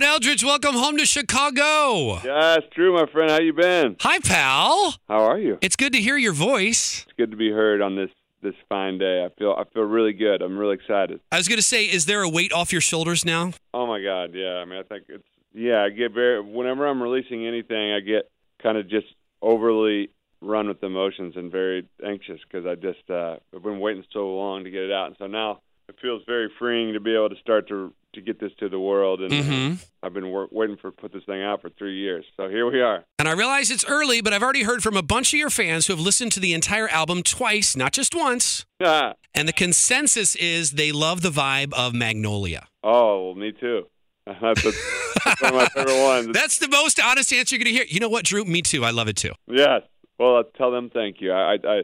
Brett Eldredge, welcome home to Chicago. It's true, my friend. How you been? Hi, pal. How are you? It's good to hear your voice. It's good to be heard on this this fine day. I feel I feel really good. I'm really excited. I was going to say, is there a weight off your shoulders now? Oh my God, yeah. I mean, I think it's yeah. I get very whenever I'm releasing anything, I get kind of just overly run with emotions and very anxious because I just uh, I've been waiting so long to get it out, and so now it feels very freeing to be able to start to to get this to the world. And Mhm. I've been wor- waiting for put this thing out for three years, so here we are. And I realize it's early, but I've already heard from a bunch of your fans who have listened to the entire album twice, not just once. And the consensus is they love the vibe of Magnolia. Oh, well, me too. That's, a, that's one of my favorite ones. That's the most honest answer you're going to hear. You know what, Drew? Me too. I love it too. Yes. Well, I'll tell them thank you. I, I, I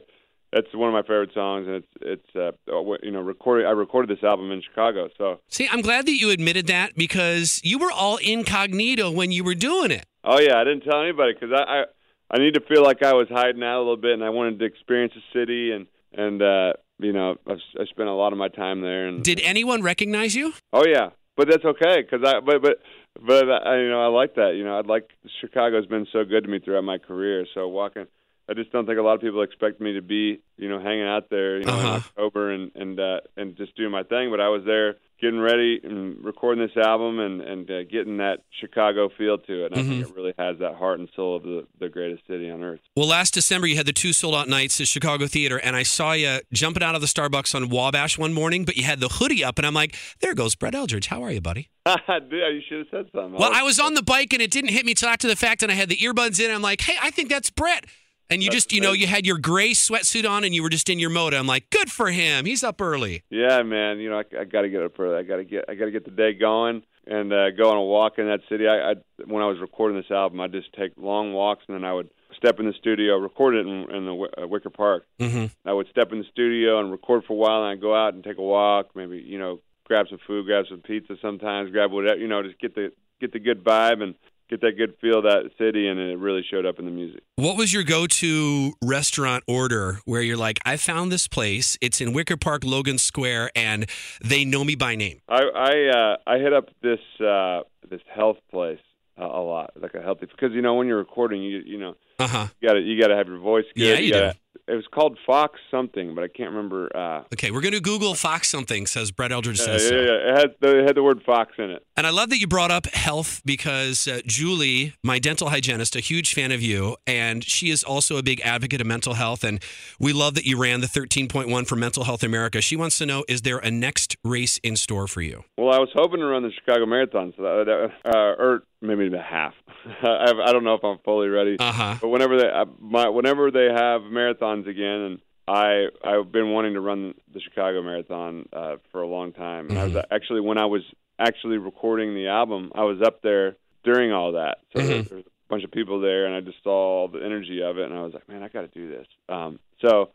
that's one of my favorite songs, and it's it's uh, you know recorded. I recorded this album in Chicago, so See, I'm glad that you admitted that because you were all incognito when you were doing it. oh yeah, I didn't tell anybody because I, I I need to feel like I was hiding out a little bit, and I wanted to experience the city, and and uh, you know I've, I spent a lot of my time there, and Did anyone recognize you? oh yeah, but that's okay because I but but but I, you know I like that. You know I'd like Chicago's been so good to me throughout my career, so walking. I just don't think a lot of people expect me to be, you know, hanging out there, you know, Uh-huh. in October and and uh, and just doing my thing. But I was there getting ready and recording this album and and uh, getting that Chicago feel to it. And I Mm-hmm. think it really has that heart and soul of the the greatest city on earth. Well, last December you had the two sold out nights at Chicago Theater, and I saw you jumping out of the Starbucks on Wabash one morning, but you had the hoodie up, and I'm like, there goes Brett Eldredge. How are you, buddy? Dude, you should have said something. Well, I was on the bike, and it didn't hit me till after the fact, and I had the earbuds in. I'm like, hey, I think that's Brett. And you That's just, you know, you had your gray sweatsuit on, and you were just in your mode. I'm like, good for him. He's up early. Yeah, man. You know, I, I got to get up early. I got to get I got to get the day going and uh, go on a walk in that city. I, I when I was recording this album, I just take long walks and then I would step in the studio, record it in, in the uh, Wicker Park. Mm-hmm. I would step in the studio and record for a while, and I'd go out and take a walk. Maybe you know, grab some food, grab some pizza. Sometimes grab whatever you know, just get the get the good vibe and get that good feel of that city, and it really showed up in the music. What was your go to restaurant order where you're like, I found this place. It's in Wicker Park, Logan Square, and they know me by name? I I uh, I hit up this uh, this health place uh, a lot, like a healthy because you know when you're recording, you you know Uh huh. you got to you got to have your voice good. Yeah, you do. gotta, It was called Fox something, but I can't remember. Uh, Okay, we're going to Google Fox something, says Brett Eldredge yeah, says yeah, so. yeah. It had the, it had the word Fox in it. And I love that you brought up health because uh, Julie, my dental hygienist, a huge fan of you, and she is also a big advocate of mental health. And we love that you ran the 13.1 for Mental Health America. She wants to know is there a next race in store for you? Well, I was hoping to run the Chicago Marathon, so that, that uh, or maybe the half. I, I don't know if I'm fully ready. Uh huh. But whenever they uh, my, whenever they have marathons again, and I I've been wanting to run the Chicago Marathon uh, for a long time. And I was actually when I was actually recording the album, I was up there during all that. So there, Mhm. there was a bunch of people there, and I just saw all the energy of it, and I was like, man, I got to do this. Um, so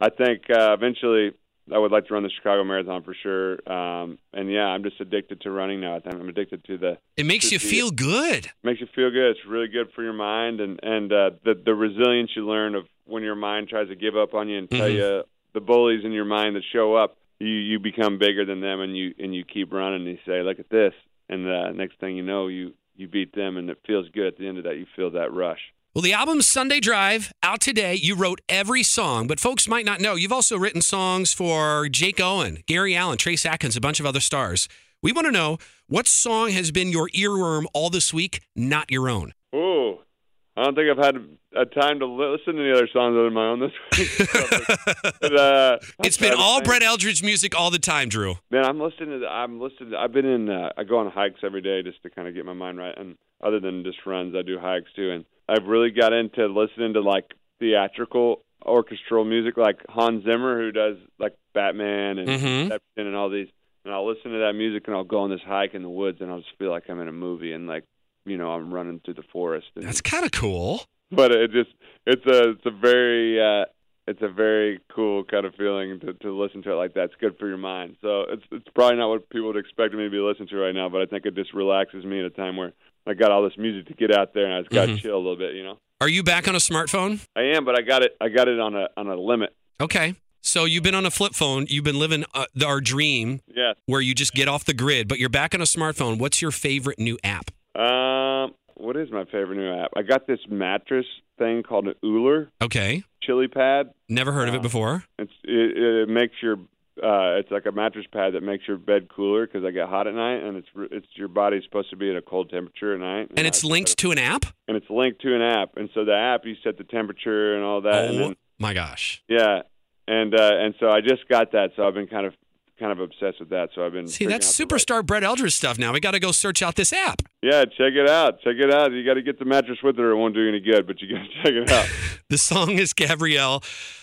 I think uh, eventually. I would like to run the Chicago Marathon for sure, um, and yeah, I'm just addicted to running now. I think I'm addicted to the It makes you feel good. makes you feel good. It's really good for your mind and and uh, the the resilience you learn of when your mind tries to give up on you and tell Mhm. you the bullies in your mind that show up. You you become bigger than them and you and you keep running. and You say, look at this, and uh, next thing you know, you you beat them, and it feels good at the end of that. You feel that rush. Well, the album Sunday Drive out today. You wrote every song, but folks might not know you've also written songs for Jake Owen, Gary Allan, Trace Atkins, a bunch of other stars. We want to know what song has been your earworm all this week, not your own. Ooh, I don't think I've had a time to listen to any other songs other than my own this week. but, uh, It's been all. Brett Eldredge music all the time, Drew. Man, I'm listening to. I'm listening. I've been in. Uh, I go on hikes every day just to kind of get my mind right. And other than just runs, I do hikes too. And I've really got into listening to like theatrical orchestral music, like Hans Zimmer, who does like Batman and Mhm. And all these. and I'll listen to that music and I'll go on this hike in the woods and I'll just feel like I'm in a movie and like you know I'm running through the forest. And, That's kind of cool. but it just it's a it's a very uh, it's a very cool kind of feeling to, to listen to it like that. It's good for your mind. So it's it's probably not what people would expect me to be listening to right now, but I think it just relaxes me at a time where I got all this music to get out there and I just got to Mhm. chill a little bit, you know. Are you back on a smartphone? I am, but I got it I got it on a on a limit. Okay. So you've been on a flip phone. You've been living uh, our dream Yeah. where you just get off the grid, but you're back on a smartphone. What's your favorite new app? Um, what is my favorite new app? I got this mattress thing called an Ooler Okay. Chili pad. Never heard of it Uh, before. It's it, it makes your uh, it's like a mattress pad that makes your bed cooler because I get hot at night, and it's it's your body's supposed to be at a cold temperature at night. And it's linked to an app? and it's linked to an app, and so the app you set the temperature and all that, and Oh then my gosh. yeah, and uh, and so I just got that, so I've been kind of kind of obsessed with that. So I've been See, that's out the right- superstar Brett Eldredge stuff now. We got to go search out this app. Yeah, check it out. Check it out. You got to get the mattress with it, or it won't do you any good. But you got to check it out. The song is Gabrielle.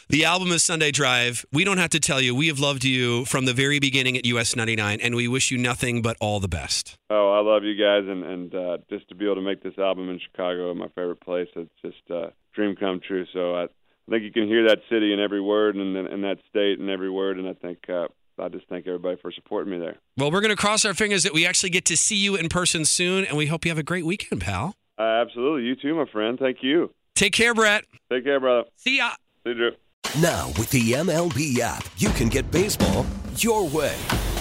The album is Sunday Drive. We don't have to tell you, we have loved you from the very beginning at US 99, and we wish you nothing but all the best. Oh, I love you guys, and and uh, just to be able to make this album in Chicago, my favorite place, it's just a dream come true. So I, I think you can hear that city in every word, and and that state in every word, and I think uh, I just thank everybody for supporting me there. Well, we're going to cross our fingers that we actually get to see you in person soon, and we hope you have a great weekend, pal. Uh, absolutely, you too, my friend. Thank you. Take care, Brett. Take care, brother. See ya. See you, Drew. Now, with the MLB app, you can get baseball your way.